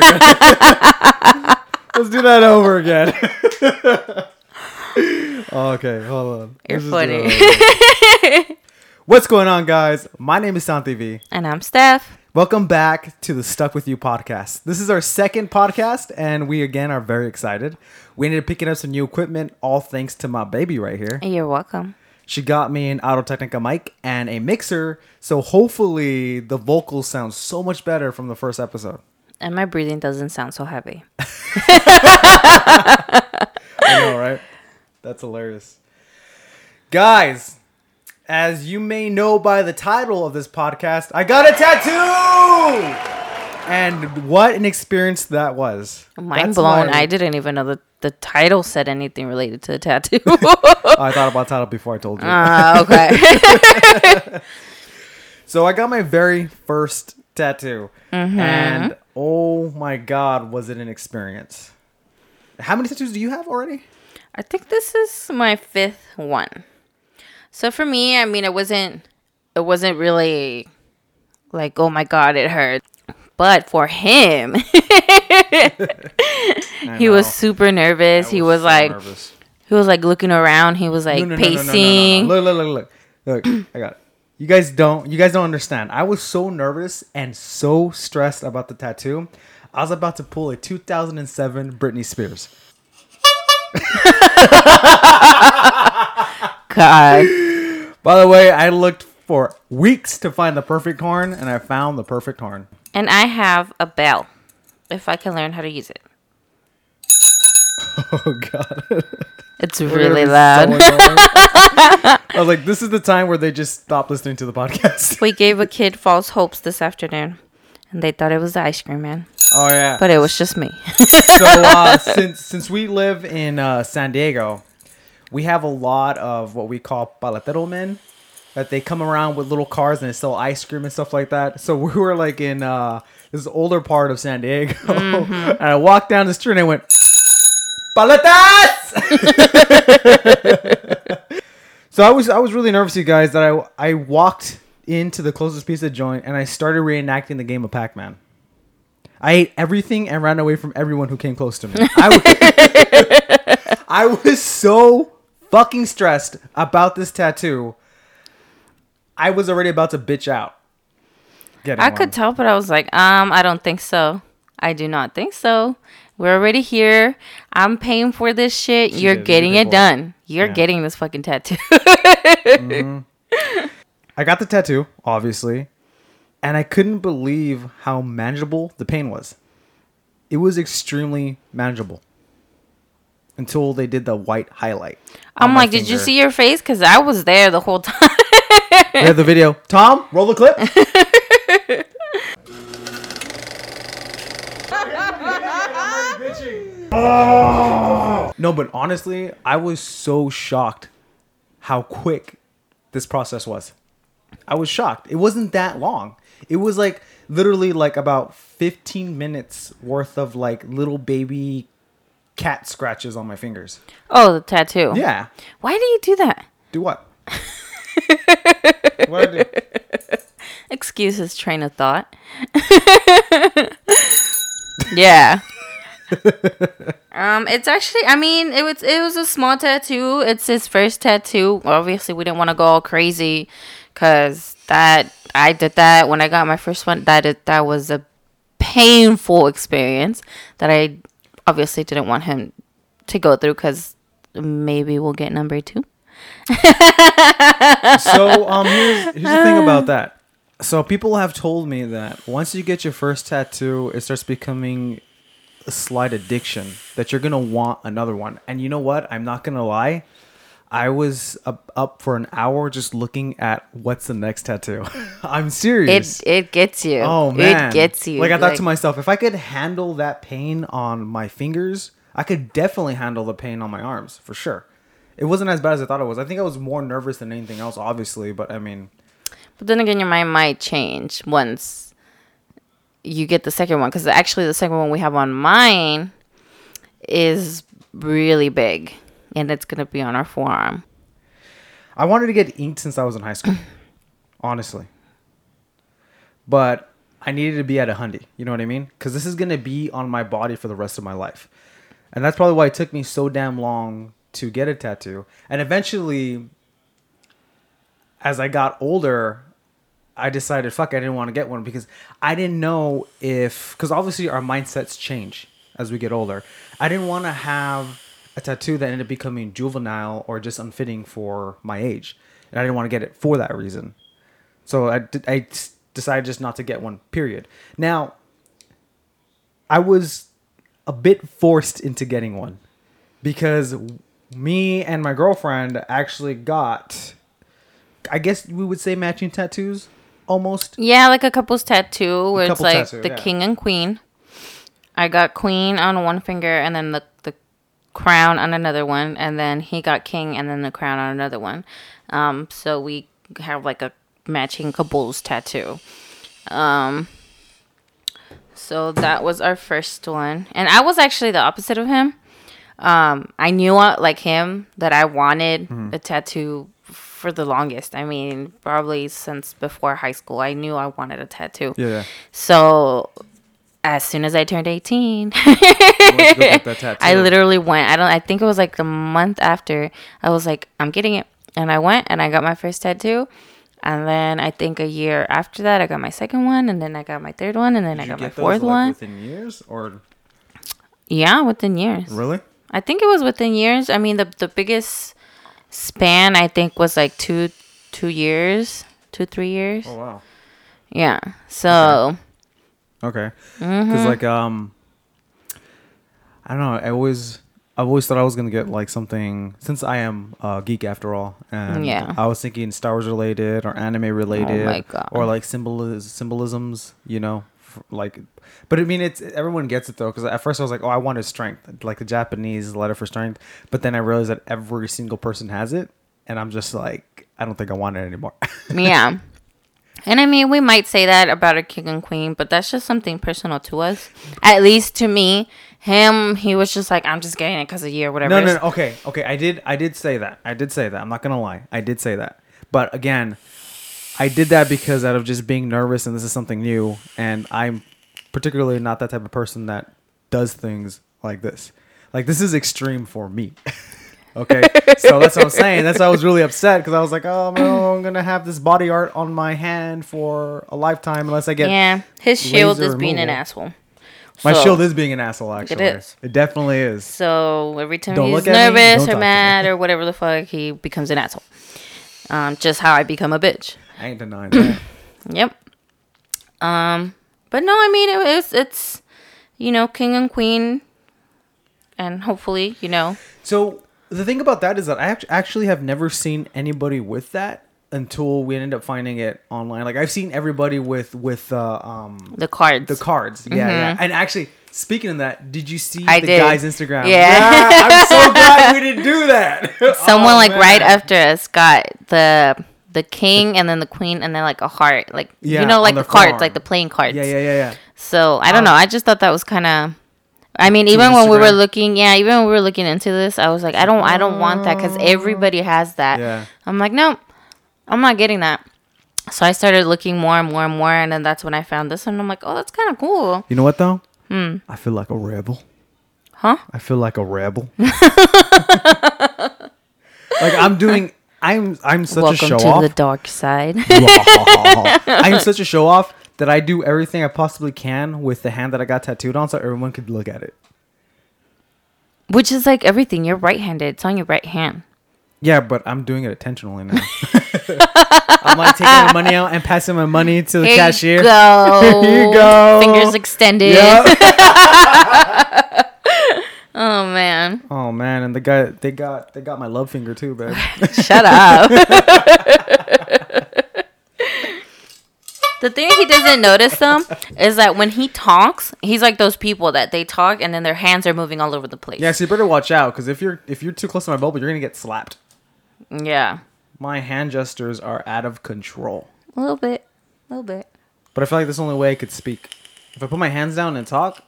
again. Let's do that over again. okay, hold on. You're Let's funny. it over again. What's going on, guys? My name is Santi V. And I'm Steph. Welcome back to the Stuck With You podcast. This is our second podcast, and we again are very excited. We ended up picking up some new equipment, all thanks to my baby right here. You're welcome. She got me an Audio-Technica mic and a mixer, so hopefully the vocals sound so much better from the first episode. And my breathing doesn't sound so heavy. I know, right? That's hilarious. Guys, as you may know by the title of this podcast, I got a tattoo! And what an experience that was. Mind That's blown. my- I didn't even know that the title said anything related to the tattoo. I thought about title before I told you. Ah, okay. So I got my very first tattoo, Mm-hmm. and oh my god, was it an experience! How many tattoos do you have already? I think this is my fifth one. So for me, I mean, it wasn't, it wasn't really like, oh my god, it hurt. But for him, he was super nervous. he was like, he was like looking around. He was like pacing. Look, look, look, look, look! I got it. You guys don't, you guys don't understand. I was so nervous and so stressed about the tattoo. I was about to pull a 2007 Britney Spears. God. By the way, I looked for weeks to find the perfect horn, and I found the perfect horn. And I have a bell if I can learn how to use it. Oh god. It's really loud. so. I was like, this is the time where they just stop listening to the podcast. we gave a kid false hopes this afternoon. And they thought it was the ice cream man. Oh yeah. But it was just me. so uh, since since we live in uh, San Diego, we have a lot of what we call paletero men. That they come around with little cars and they sell ice cream and stuff like that. So we were like in uh, this older part of San Diego, and I walked down the street and I went, "Paletas!" so I was I was really nervous, you guys, that I I walked into the closest pizza joint and I started reenacting the game of Pac Man. I ate everything and ran away from everyone who came close to me. I was, I was so fucking stressed about this tattoo. I was already about to bitch out. I one. could tell, but I was like, um, I don't think so. I do not think so. We're already here. I'm paying for this shit. You're getting it done. You're Yeah. getting this fucking tattoo. Mm-hmm. I got the tattoo, obviously, and I couldn't believe how manageable the pain was. It was extremely manageable until they did the white highlight. I'm like, did you see your face? Because I was there the whole time. We have the video. Tom, roll the clip. No, but honestly, I was so shocked how quick this process was. I was shocked. It wasn't that long. It was like literally like about 15 minutes worth of like little baby cat scratches on my fingers. oh, the tattoo. Yeah. Why do you do that? Do what? what I do? Excuse his train of thought. yeah. um, it's actually. I mean, it was it was a small tattoo. It's his first tattoo. Obviously, we didn't want to go all crazy, cause that I did that when I got my first one. That it, that was a painful experience that I obviously didn't want him to go through, cause maybe we'll get number two. so um here's, here's the thing about that so people have told me that once you get your first tattoo it starts becoming a slight addiction that you're gonna want another one. And you know what? I'm not gonna lie. I was up, up for an hour just looking at what's the next tattoo. I'm serious. It it gets you. oh man. it gets you. like i thought to myself if i could handle that pain on my fingers i could definitely handle the pain on my arms for sure. It wasn't as bad as i thought it was. I think i was more nervous than anything else obviously but i mean But then again, your mind might change once you get the second one. Because actually, the second one we have on mine is really big, and it's gonna be on our forearm. I wanted to get inked since I was in high school, honestly. But I needed to be at a hundy. You know what I mean? Because this is gonna be on my body for the rest of my life, and that's probably why it took me so damn long to get a tattoo. And eventually, as I got older, I decided, fuck, I didn't want to get one because I didn't know if, because obviously our mindsets change as we get older. I didn't want to have a tattoo that ended up becoming juvenile or just unfitting for my age, and I didn't want to get it for that reason. So I, decided just not to get one. Period. Now, I was a bit forced into getting one because me and my girlfriend actually got, I guess we would say matching tattoos, almost. Yeah, like a couple's tattoo where it's like tattoo, the yeah. king and queen. I got queen on one finger and then the, the crown on another one. And then he got king and then the crown on another one. Um, so we have like a matching couple's tattoo. Um, so that was our first one. And I was actually the opposite of him. Um, I knew uh, like him that I wanted Mm-hmm. a tattoo for the longest. I mean, probably since before high school, I knew I wanted a tattoo. Yeah. So as soon as I turned 18, I literally went. I don't I think it was like the month after. I was like, I'm getting it. And I went and I got my first tattoo. And then I think a year after that I got my second one and then I got my third one and then I got my fourth one. within years or Yeah, within years. really? I think it was within years. I mean, the the biggest span I think was like two two years, two three years. Oh wow. Yeah. So Okay. Mm-hmm. Because like um, I don't know. I always I always thought I was gonna get like something since I am a geek after all, and Yeah. I was thinking Star Wars related or anime related, my God. or like symbolis- symbolisms. You know, like. But I mean, it's everyone gets it though. Because at first I was like, oh, I wanted strength, like the Japanese letter for strength. But then I realized that every single person has it, and I'm just like, I don't think I want it anymore. yeah. And I mean, we might say that about a king and queen, but that's just something personal to us. At least to me, him, he was just like, I'm just getting it because of you or whatever. No, no, no. Okay, okay. I did, I did say that. I did say that. I'm not gonna lie. I did say that. But again, I did that because out of just being nervous, and this is something new, and I'm particularly not that type of person that does things like this. Like this is extreme for me. okay, so that's what I'm saying. That's why I was really upset because I was like, oh no, I'm gonna have this body art on my hand for a lifetime unless I get. Yeah, his shield is being an asshole. My So- shield is being an asshole. Actually, is. It definitely is. So every time Don't he's me, nervous to or mad or whatever the fuck, he becomes an asshole. Um, just how I become a bitch. I ain't denying that. Yep. Um, but no, I mean it is it's you know king and queen, and hopefully you know So the thing about that is that I actually have never seen anybody with that until we ended up finding it online. Like I've seen everybody with with uh, um the cards. the cards. Yeah, yeah. And actually, speaking of that, did you see I the did. guy's Instagram? Yeah. I'm so glad we didn't do that. Someone Oh, like right after us got the the king and then the queen and then like a heart, like Yeah, you know, like the cards, forearm. like the playing cards. Yeah, yeah, yeah, yeah. So I don't know. I just thought that was kind of. I mean, even when we were looking, yeah, even when we were looking into this, I was like, I don't, I don't want that because everybody has that. Yeah. I'm like, no, I'm not getting that. So I started looking more and more and more, and then that's when I found this, and I'm like, oh, that's kind of cool, You know what though? Hmm. I feel like a rebel. huh? I feel like a rebel. like I'm doing. I'm I'm such Welcome a show off. Welcome to the dark side. I am such a show off that I do everything I possibly can with the hand that I got tattooed on, so everyone could look at it. Which is like everything. You're right-handed. It's on your right hand. Yeah, but I'm doing it intentionally now. I'm like taking my money out and passing my money to the Here cashier. you go. Here you go. Fingers extended. Yep. Oh man. oh man, and the guy they got they got my love finger too, babe. Shut up. the thing he doesn't notice them is that when he talks, he's like those people that they talk and then their hands are moving all over the place. yeah, so you better watch out because if you're if you're too close to my bubble, you're gonna get slapped. Yeah. My hand gestures are out of control. A little bit. A little bit. But I feel like that's the only way I could speak. If I put my hands down and talk,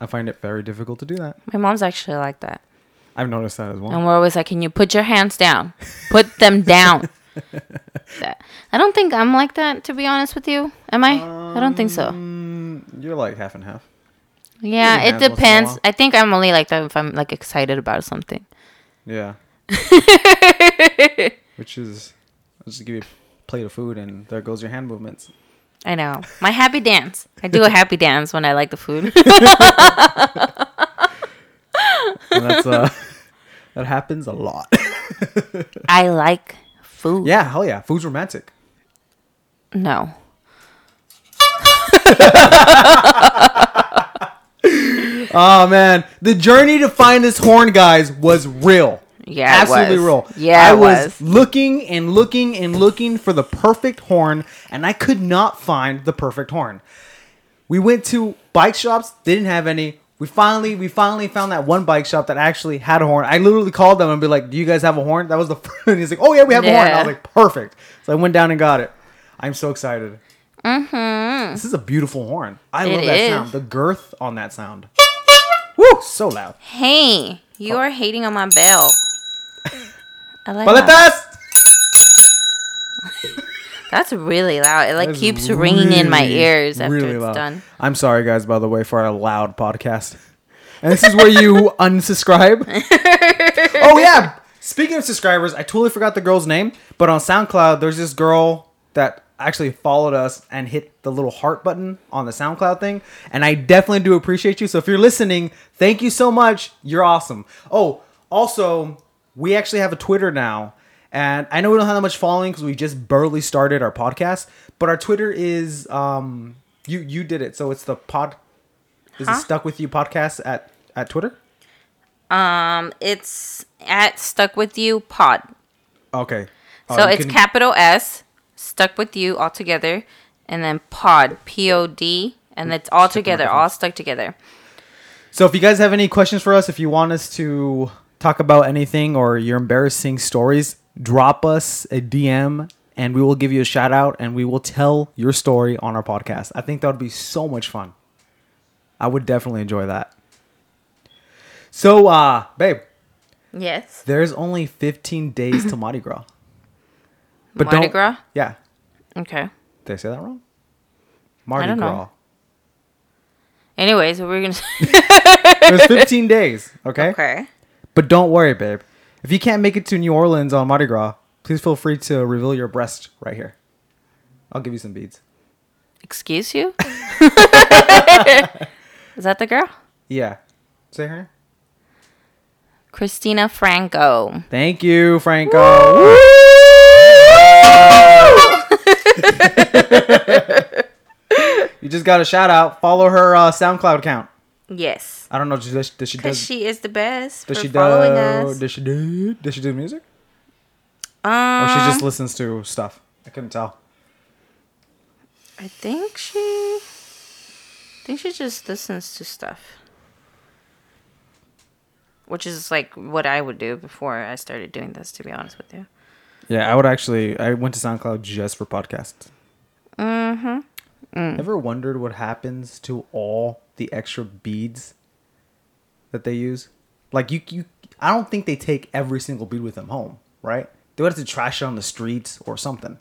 I find it very difficult to do that. My mom's actually like that. I've noticed that as well. And we're always like, Can you put your hands down? Put them down. that. I don't think I'm like that, to be honest with you. Am I? I don't think so. Mm, you're like half and half. Yeah, it hands once in a depends. I think I'm only like that if I'm like excited about something. Yeah. Which is, I'll just give you a plate of food and there goes your hand movements. I know. My happy dance. I do a happy dance when I like the food. And that's, uh, that happens a lot. I like food. yeah, hell yeah. Food's romantic. No. Oh man, the journey to find this horn, guys, was real. Yeah, absolutely real. Yeah, I was, was. looking and looking and looking for the perfect horn, and I could not find the perfect horn. We went to bike shops, they didn't have any. We finally, we finally found that one bike shop that actually had a horn. I literally called them and be like, "Do you guys have a horn?" That was the first. And he's like, "Oh yeah, we have a horn." I was like, "Perfect." So I went down and got it. I'm so excited. Mm-hmm. This is a beautiful horn. I It love that is. sound. The girth on that sound. Woo! So loud. Hey, you are hating on my bell. I like Paletas! That's really loud. It like That is keeps ringing in my really, ears after really it's loud. done. I'm sorry, guys, by the way, for our loud podcast. And this is where you unsubscribe. oh yeah. Speaking of subscribers, I totally forgot the girl's name, but on SoundCloud, there's this girl that actually followed us and hit the little heart button on the SoundCloud thing, and I definitely do appreciate you. So if you're listening, thank you so much. You're awesome. Oh, also, we actually have a Twitter now. And I know we don't have that much following because we just barely started our podcast, but our Twitter is um you you did it. So it's the pod is Huh? it stuck with you podcast at at Twitter? Um, it's at Stuck With You Pod. Okay. Uh, So it's can- capital S, Stuck With You all together, and then Pod, P O D, and it's all together, all stuck together. So if you guys have any questions for us, if you want us to talk about anything or your embarrassing stories, drop us a DM and we will give you a shout out and we will tell your story on our podcast. I think that would be so much fun. I would definitely enjoy that. So uh babe, Yes. there's only 15 days to Mardi Gras. But Mardi don't- Gras? Yeah. Okay. Did I say that wrong? Mardi don't know. Gras. Anyways, what we're gonna say. There's 15 days, okay? okay. But don't worry, babe. If you can't make it to New Orleans on Mardi Gras, please feel free to reveal your breast right here. I'll give you some beads. Excuse you? Is that the girl? Yeah. Say her. Christina Franco. Thank you, Franco. you just got a shout out. Follow her uh, SoundCloud account. Yes. I don't know. Does, does she Because does, she is the best does for she do following us. does she do does she do music Um, or she just listens to stuff? I couldn't tell. I think she. I think she just listens to stuff. Which is like what I would do before I started doing this, to be honest with you. Yeah, I would actually. I went to SoundCloud just for podcasts. Mm-hmm. Mm. Ever wondered what happens to all the extra beads that they use? Like you, you. I don't think they take every single bead with them home, right? They would have to trash it on the streets or something.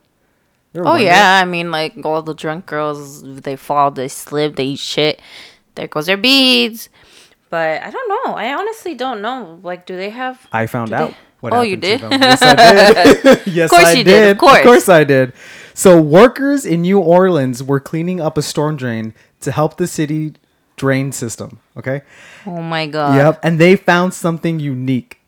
Ever Oh yeah, I mean like all the drunk girls, they fall, they slip, they eat shit. There goes their beads. But I don't know. I honestly don't know. Like, do they have? I found out. they- What Oh, you did? them. Yes, I did. yes, course I you did. did, of course. Of course, I did. So, workers in New Orleans were cleaning up a storm drain to help the city drain system. Okay. Oh my god. Yep. And they found something unique.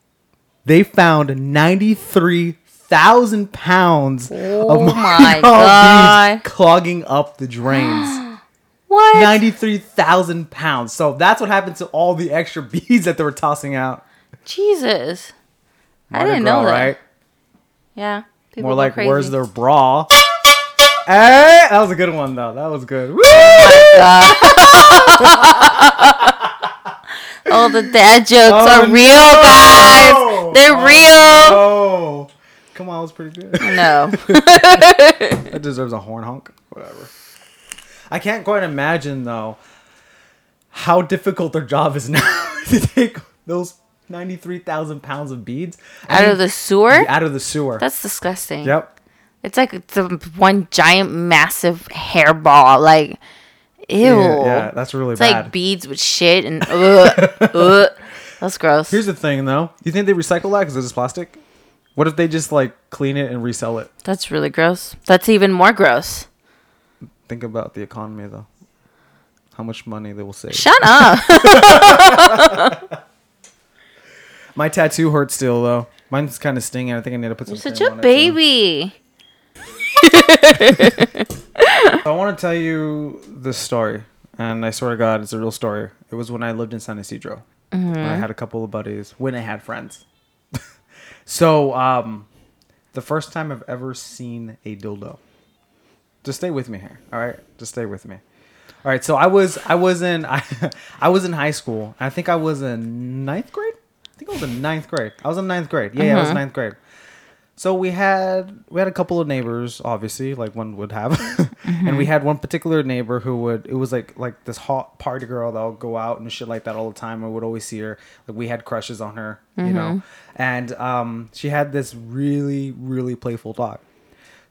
They found 93,000 pounds Oh of my God. clogging up the drains. What? 93,000 pounds. So that's what happened to all the extra beads that they were tossing out. Jesus. I didn't Gras, know that. Right? Yeah. People More like, crazy. where's their bra? Hey, that was a good one, though. That was good. Oh Woo! Oh, the dad jokes Oh, are real, no. guys. They're Oh, real. Oh, come on, that was pretty good. No. That deserves a horn honk. Whatever. I can't quite imagine though how difficult their job is now to take those ninety-three thousand pounds of beads Out of the sewer? out of the sewer. That's disgusting. yep. It's like it's one giant massive hairball. Like, ew. Yeah, yeah, that's really it's bad. like beads with shit and ugh, ugh. That's gross. Here's the thing, though. Do you think they recycle that because it's plastic? What if they just like clean it and resell it? That's really gross. That's even more gross. Think about the economy, though. How much money they will save. Shut up. My tattoo hurts still, though. Mine's kind of stinging. I think I need to put some. You're such a baby. I want to tell you this story, and I swear to God, it's a real story. It was when I lived in San Ysidro. When I had a couple of buddies. When I had friends. so, um, the first time I've ever seen a dildo. Just stay with me here, all right? Just stay with me. All right. So I was I was in I, I was in high school. I think I was in ninth grade. I think I was in ninth grade. I was in ninth grade. Yeah, yeah, I was in ninth grade. So we had we had a couple of neighbors, obviously, like one would have, and we mm-hmm. had one particular neighbor who would it was like like this hot party girl that would go out and shit like that all the time. I would always see her. Like we had crushes on her, you know, mm-hmm. and um, she had this really really playful dog.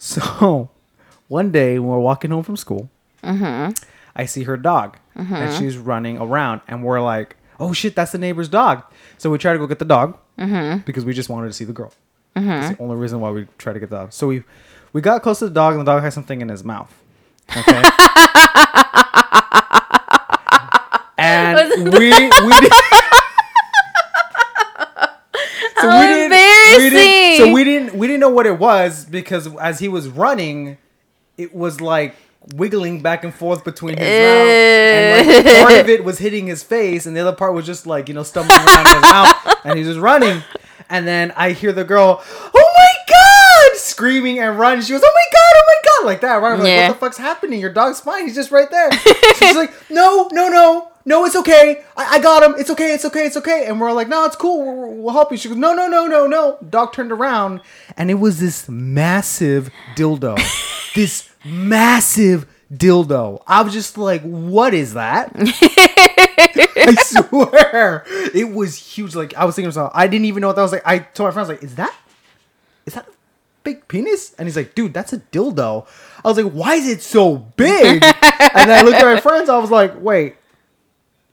So one day when we're walking home from school, mm-hmm. I see her dog, and she's running around, and we're like, "Oh shit, that's the neighbor's dog!" So we try to go get the dog because we just wanted to see the girl. That's the only reason why we try to get the dog. So we we got close to the dog, and the dog had something in his mouth. Okay. and we we did, so How we didn't, we didn't, so we didn't we didn't know what it was because as he was running, it was like wiggling back and forth between his mouth, and like eh. part of it was hitting his face, and the other part was just like you know stumbling around in his mouth, and he was just running. And then I hear the girl, "Oh my god!" screaming and running. She goes, "Oh my god! Oh my god!" like that. Right? I'm like, Yeah. what the fuck's happening? Your dog's fine. He's just right there. She's like, "No, no, no." No, it's okay. I, I got him. It's okay. It's okay. It's okay. And we're like, no, it's cool. We'll, we'll help you. She goes, no, no, no, no, no. Dog turned around, and it was this massive dildo. this massive dildo. I was just like, what is that? I swear, it was huge. Like I was thinking to myself, I didn't even know what that was like. I told my friends, like, is that, is that a big penis? And he's like, dude, that's a dildo. I was like, why is it so big? and I looked at my friends. I was like, wait,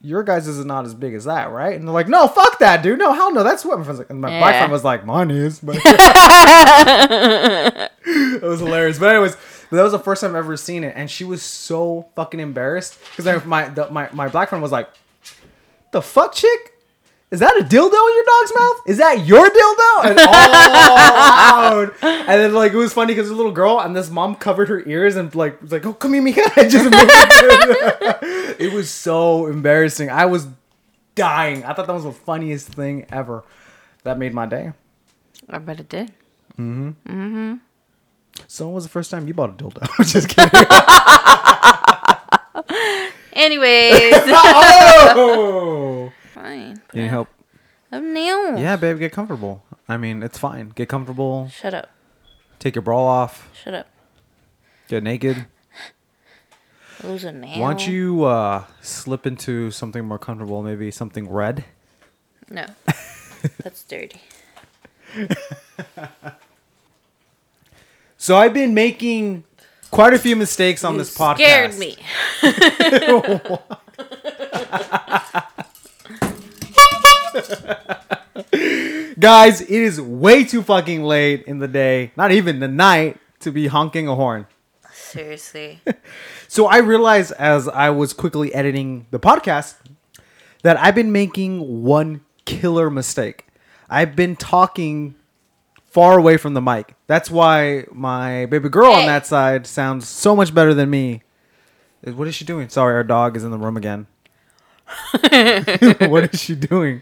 your guys is not as big as that, right? And they're like, no, fuck that, dude. No, hell no. That's what my friends like. And my black Yeah. friend was like, mine is. But it was hilarious. But anyways, but that was the first time I've ever seen it, and she was so fucking embarrassed because my the, my my black friend was like, "The fuck, chick." Is that a dildo in your dog's mouth? Is that your dildo? And all loud. And then like it was funny because the little girl and this mom covered her ears and like was like, "Oh, come here, Mika." And just moved. it was so embarrassing. I was dying. I thought that was the funniest thing ever. That made my day. I bet it did. Mm-hmm. Mm-hmm. So when was the first time you bought a dildo? Just kidding. Anyways, oh! fine. You need help? Oh no. Yeah, babe, get comfortable. I mean, it's fine. Get comfortable. Shut up. Take your bra off. Shut up. Get naked. Lose a nail. Why don't you uh, slip into something more comfortable? Maybe something red. No. That's dirty. So I've been making quite a few mistakes on this podcast. Scared me. Guys, it is way too fucking late in the day, not even the night, to be honking a horn. Seriously. So I realized as I was quickly editing the podcast that I've been making one killer mistake. I've been talking far away from the mic. That's why my baby girl on Hey. that side sounds so much better than me. What is she doing? Sorry, our dog is in the room again. what is she doing?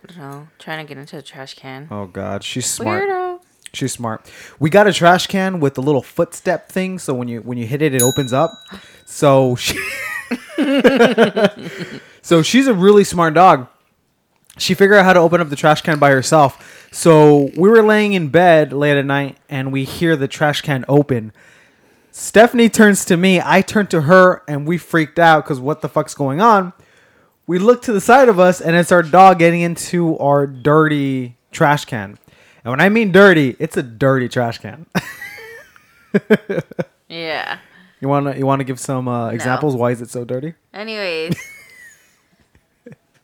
I don't know. Trying to get into the trash can. Oh god, she's smart. Weirdo. She's smart. We got a trash can with a little footstep thing, so when you when you hit it, it opens up. So she, so she's a really smart dog. She figured out how to open up the trash can by herself. So we were laying in bed late at night, and we hear the trash can open. Stephanie turns to me. I turn to her, and we freaked out because what the fuck's going on? we look to the side of us, and it's our dog getting into our dirty trash can. And when I mean dirty, it's a dirty trash can. Yeah. you wanna you wanna give some uh, examples? Why is it so dirty? Anyways.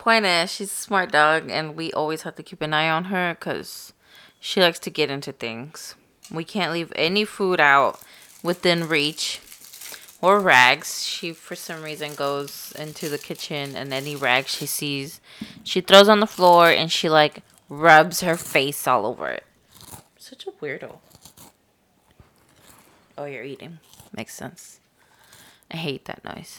Point is, she's a smart dog, and we always have to keep an eye on her because she likes to get into things. We can't leave any food out within reach or rags. She, for some reason, goes into the kitchen and any rag she sees, she throws on the floor and she like rubs her face all over it. Such a weirdo. Oh, you're eating. Makes sense. I hate that noise.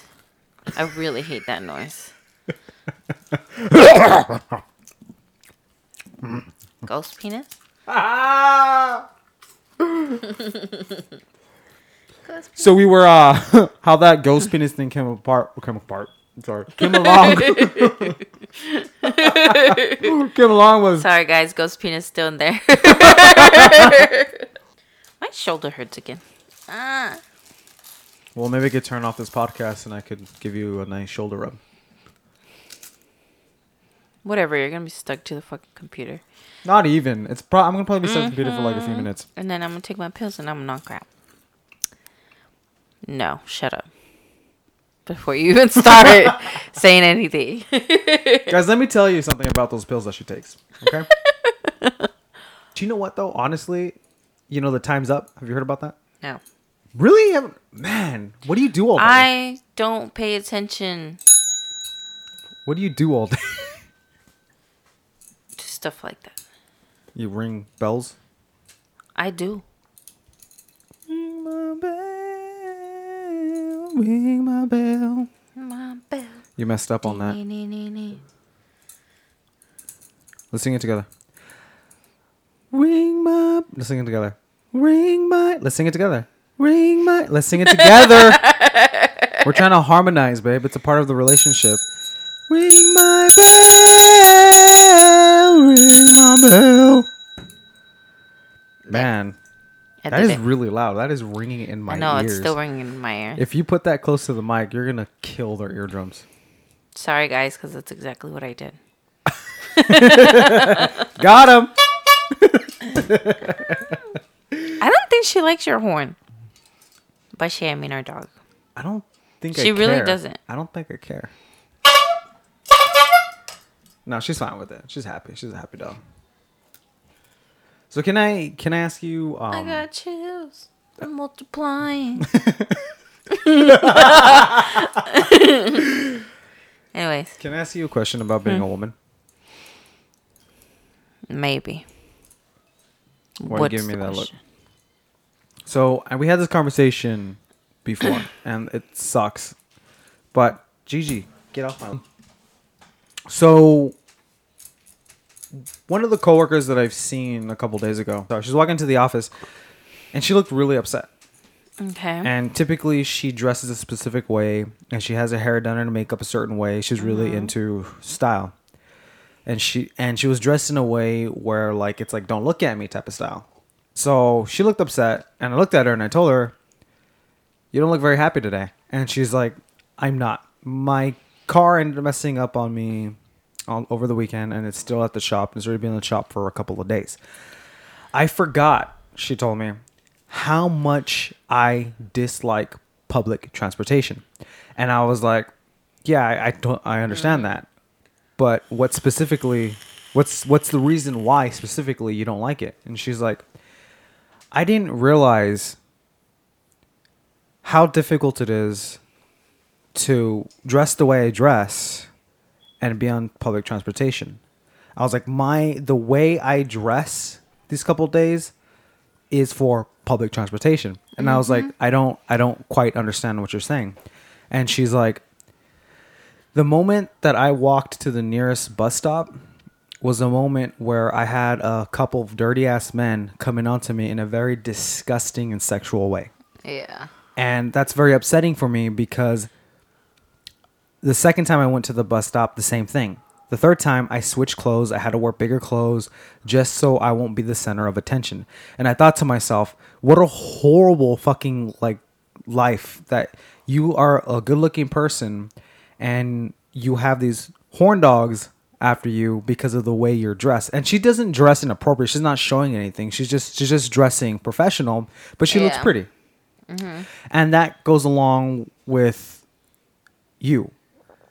I really hate that noise. Ghost penis? So we were uh how that ghost penis thing came apart came apart. Sorry. Came along. came along was Sorry, guys. Ghost penis still in there. My shoulder hurts again. Ah. well maybe I could turn off this podcast and I could give you a nice shoulder rub. Whatever. You're gonna be stuck to the fucking computer, Not even. It's pro- I'm gonna probably be stuck to the computer for like a few mm-hmm. minutes. and then I'm gonna take my pills and I'm gonna knock out. No, shut up. Before you even start saying anything. Guys, let me tell you something about those pills that she takes. Okay. Do you know what though? Honestly, you know the time's up. Have you heard about that? no. Really? Haven't- Man, what do you do all day? I don't pay attention What do you do all day? Stuff like that. you ring bells. I do. Ring my bell, ring my bell. My bell. You messed up on that. Let's sing it together. Ring my. Let's sing it together. Ring my. Let's sing it together. Ring my. Let's sing it together. We're trying to harmonize, babe. It's a part of the relationship. Ring my bell. Ring my bell. Man, I that did is it. really loud. That is ringing in my I know ears. it's still ringing in my ear. If you put that close to the mic, you're gonna kill their eardrums. Sorry, guys, because that's exactly what I did. Got him. I don't think she likes your horn. By she, I mean our dog. I don't think I She really care. doesn't. I don't think I care. No, she's fine with it. She's happy. She's a happy dog. So can I can I ask you? Um, I got chills. I'm multiplying. Anyways, Can I ask you a question about being Hmm. a woman? maybe. Why are you giving me that look? So and we had this conversation before, and it sucks. But Gigi, get off my. So one of the coworkers that I've seen a couple days ago, so she's walking into the office, and she looked really upset. Okay. And typically, she dresses a specific way, and she has her hair done and makeup a certain way. She's really uh-huh. into style, and she and she was dressed in a way where like it's like don't look at me type of style. So she looked upset, and I looked at her and I told her, "You don't look very happy today." And she's like, "I'm not. My car ended up messing up on me all over the weekend, and it's still at the shop. It's already been in the shop for a couple of days." I forgot, she told me, how much I dislike public transportation. And I was like, yeah, I, I don't I understand mm. that. But what specifically what's what's the reason why specifically you don't like it? And she's like, I didn't realize how difficult it is to dress the way I dress and be on public transportation. I was like, my the way I dress these couple days is for public transportation. And I was like, mm-hmm. I don't I don't quite understand what you're saying. And she's like, the moment that I walked to the nearest bus stop was a moment where I had a couple of dirty ass men coming onto me in a very disgusting and sexual way. yeah. And that's very upsetting for me because the second time I went to the bus stop, the same thing. The third time, I switched clothes. I had to wear bigger clothes just so I won't be the center of attention. And I thought to myself, what a horrible fucking like life that you are a good looking person and you have these horn dogs after you because of the way you're dressed. And she doesn't dress inappropriate. She's not showing anything. She's just she's just dressing professional, but she looks Yeah. pretty. Mm-hmm. And that goes along with you.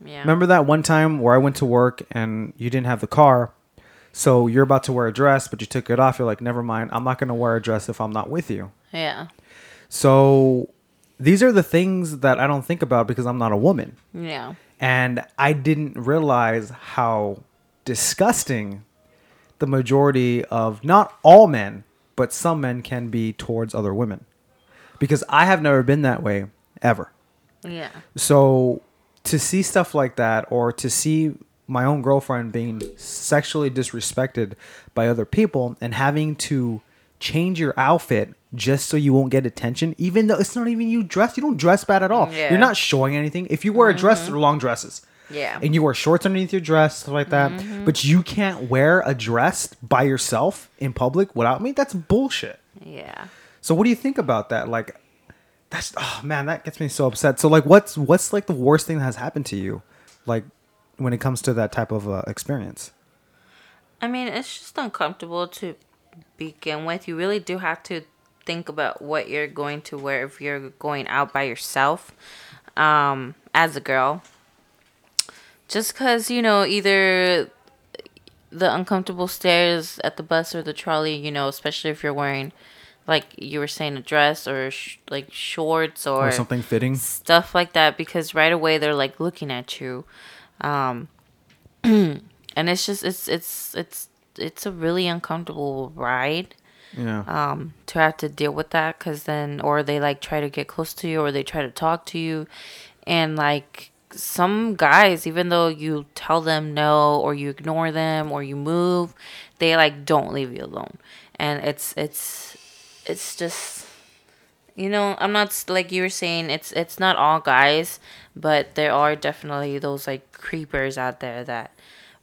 Yeah. Remember that one time where I went to work and you didn't have the car? So you're about to wear a dress, but you took it off. You're like, never mind. I'm not going to wear a dress if I'm not with you. Yeah. So these are the things that I don't think about because I'm not a woman. Yeah. And I didn't realize how disgusting the majority of not all men, but some men can be towards other women. Because I have never been that way ever. Yeah. So to see stuff like that or to see my own girlfriend being sexually disrespected by other people and having to change your outfit just so you won't get attention even though it's not even you dressed you don't dress bad at all Yeah. you're not showing anything if you wear a dress they're long dresses Yeah. and you wear shorts underneath your dress stuff like that mm-hmm. but you can't wear a dress by yourself in public without me that's bullshit Yeah. so what do you think about that? Like that's oh man, that gets me so upset. So like what's what's like the worst thing that has happened to you? Like when it comes to that type of uh, experience? I mean, it's just uncomfortable to begin with. You really do have to think about what you're going to wear if you're going out by yourself um, as a girl. Just because, you know, either the uncomfortable stairs at the bus or the trolley, you know, especially if you're wearing, like you were saying, a dress or sh- like shorts or, Or something fitting? stuff like that because right away they're like looking at you um and it's just it's it's it's it's a really uncomfortable ride Yeah. um to have to deal with that because then or they like try to get close to you or they try to talk to you and like some guys even though you tell them no or you ignore them or you move they like don't leave you alone and it's it's it's just you know i'm not like you were saying it's it's not all guys but there are definitely those like creepers out there that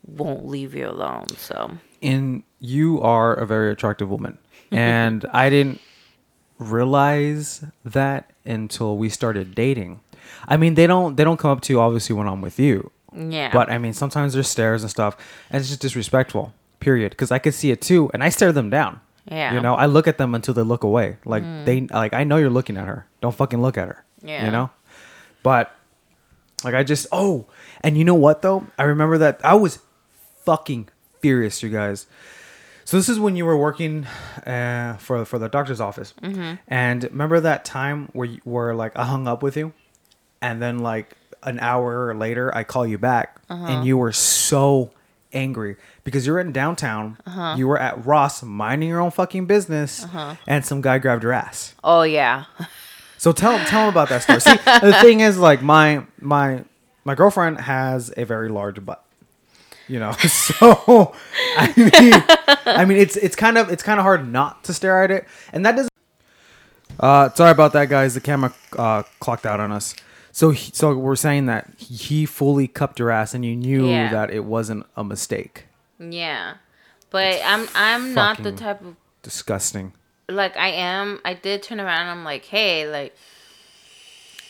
won't leave you alone so and you are a very attractive woman. And I didn't realize that until we started dating. I mean, they don't they don't come up to you obviously when I'm with you. yeah But I mean, sometimes there's stares and stuff, and it's just disrespectful. Period. Because I could see it too, and I stare them down. Yeah. You know, I look at them until they look away. Like mm. they like I know you're looking at her. Don't fucking look at her. Yeah. You know. But like I just oh, and you know what though? I remember that I was fucking furious, you guys. So this is when you were working uh, for for the doctor's office, mm-hmm. and remember that time where you, where like I hung up with you, and then like an hour later I call you back, uh-huh. and you were so angry because you're in downtown, you were at Ross minding your own fucking business, and some guy grabbed your ass. oh yeah So tell tell him about that story. See, the thing is, like my my my girlfriend has a very large butt. You know, so I mean, I mean, it's it's kind of it's kind of hard not to stare at it, and that doesn't. Uh, sorry about that, guys. The camera uh, clocked out on us. So he, so we're saying that he fully cupped your ass, and you knew Yeah. that it wasn't a mistake. Yeah, but I'm I'm not the type of Disgusting. like I am. I did turn around. and I'm like, hey, like,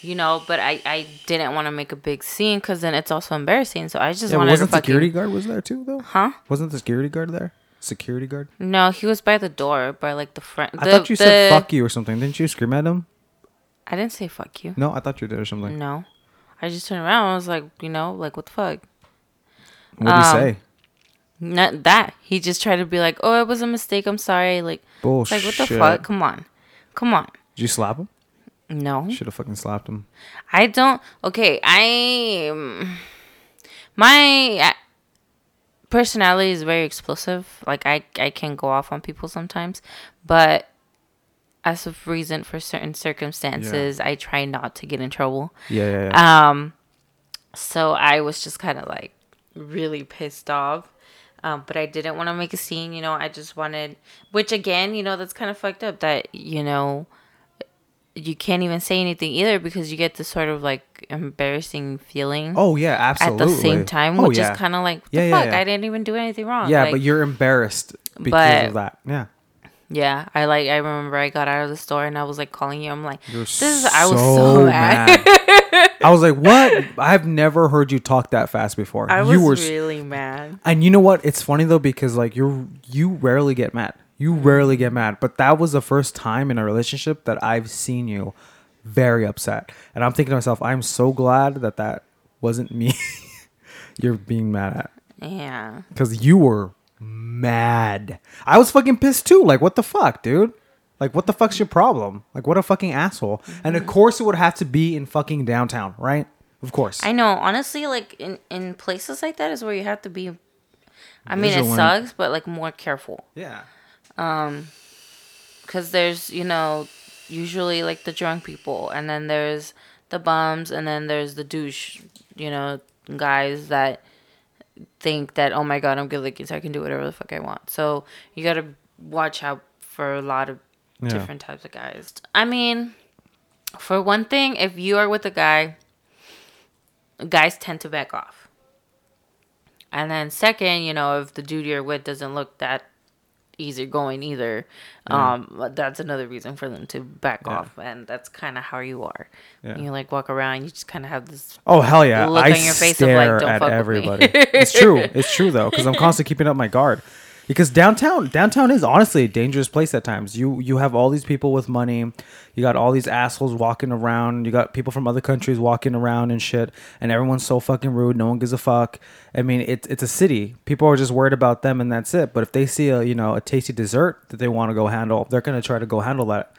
you know, but I I didn't want to make a big scene because then it's also embarrassing. So I just Yeah, wanted wasn't to fucking. security guard was there too though? Huh? Wasn't the security guard there? Security guard. No, he was by the door, by like the front. I the- thought you said "fuck you" or something. Didn't you scream at him? I didn't say fuck you. No, I thought you did or something. No, I just turned around. I was like, you know, like what the fuck. What did Um, he say? Not that. He just tried to be like, oh, it was a mistake. I'm sorry. Like, Bullshit. like what the fuck? Come on, come on. Did you slap him? No. Should have fucking slapped him. I don't. Okay, I my personality is very explosive. Like I I can go off on people sometimes, but as of reason for certain circumstances, I try not to get in trouble. Yeah, yeah, yeah. Um, so I was just kind of like really pissed off. Um, but I didn't want to make a scene, you know. I just wanted, which again, you know, that's kind of fucked up. That you know, you can't even say anything either because you get this sort of like embarrassing feeling oh yeah, absolutely. at the same time, Oh, which yeah. is kind of like, what Yeah, the yeah, fuck? yeah. I didn't even do anything wrong. Yeah, Like, but you're embarrassed because But- of that. Yeah. Yeah, I like. I remember I got out of the store and I was like calling you. I'm like, You're this is. I was so so mad. mad. I was like, "What? I've never heard you talk that fast before." I was you were, really mad. and you know what? It's funny though because like you're you rarely get mad. You rarely get mad, but that was the first time in a relationship that I've seen you very upset. And I'm thinking to myself, I'm so glad that that wasn't me. you're being mad at Yeah. because you were mad. I was fucking pissed too. Like, what the fuck, dude? Like, what the fuck's your problem? Like, what a fucking asshole. And of course, it would have to be in fucking downtown, right? Of course. I know. Honestly, like in in places like that is where you have to be. I mean, it Vigilant. sucks, but like more careful yeah. Um, because there's you know usually like the drunk people, and then there's the bums, and then there's the douche, you know, guys that think that oh my god I'm good looking so I can do whatever the fuck I want. So you gotta watch out for a lot of Yeah. different types of guys. I mean, for one thing, if you are with a guy, guys tend to back off. And then second, you know, if the dude you're with doesn't look that easygoing either, um, that's another reason for them to back Yeah. off. And that's kind of how you are. Yeah. You like walk around, you just kind of have this. Oh hell yeah! look I on your face of, like, stare "Don't at fuck me." everybody. it's true. It's true though, because I'm constantly keeping up my guard. Because downtown, downtown is honestly a dangerous place at times. You you have all these people with money, you got all these assholes walking around. You got people from other countries walking around and shit, and everyone's so fucking rude. No one gives a fuck. I mean, it's it's a city. People are just worried about them, and that's it. But if they see a you know a tasty dessert that they want to go handle, they're gonna try to go handle that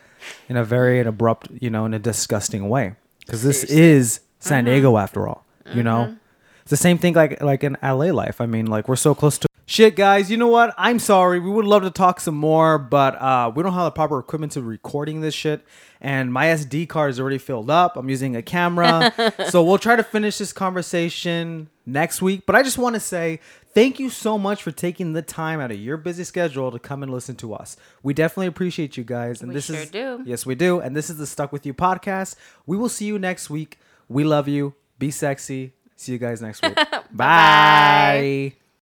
in a very an abrupt, you know, in a disgusting way. Because this is San mm-hmm. Diego after all. You know, mm-hmm. it's the same thing like like in LA life. I mean, like we're so close to shit, guys. You know what? I'm sorry. We would love to talk some more, but uh, we don't have the proper equipment to recording this shit. And my SD card is already filled up. I'm using a camera, so we'll try to finish this conversation next week. But I just want to say thank you so much for taking the time out of your busy schedule to come and listen to us. We definitely appreciate you guys. And We this sure is do. yes, we do. And this is the Stuck with You podcast. We will see you next week. We love you. Be sexy. See you guys next week. Bye.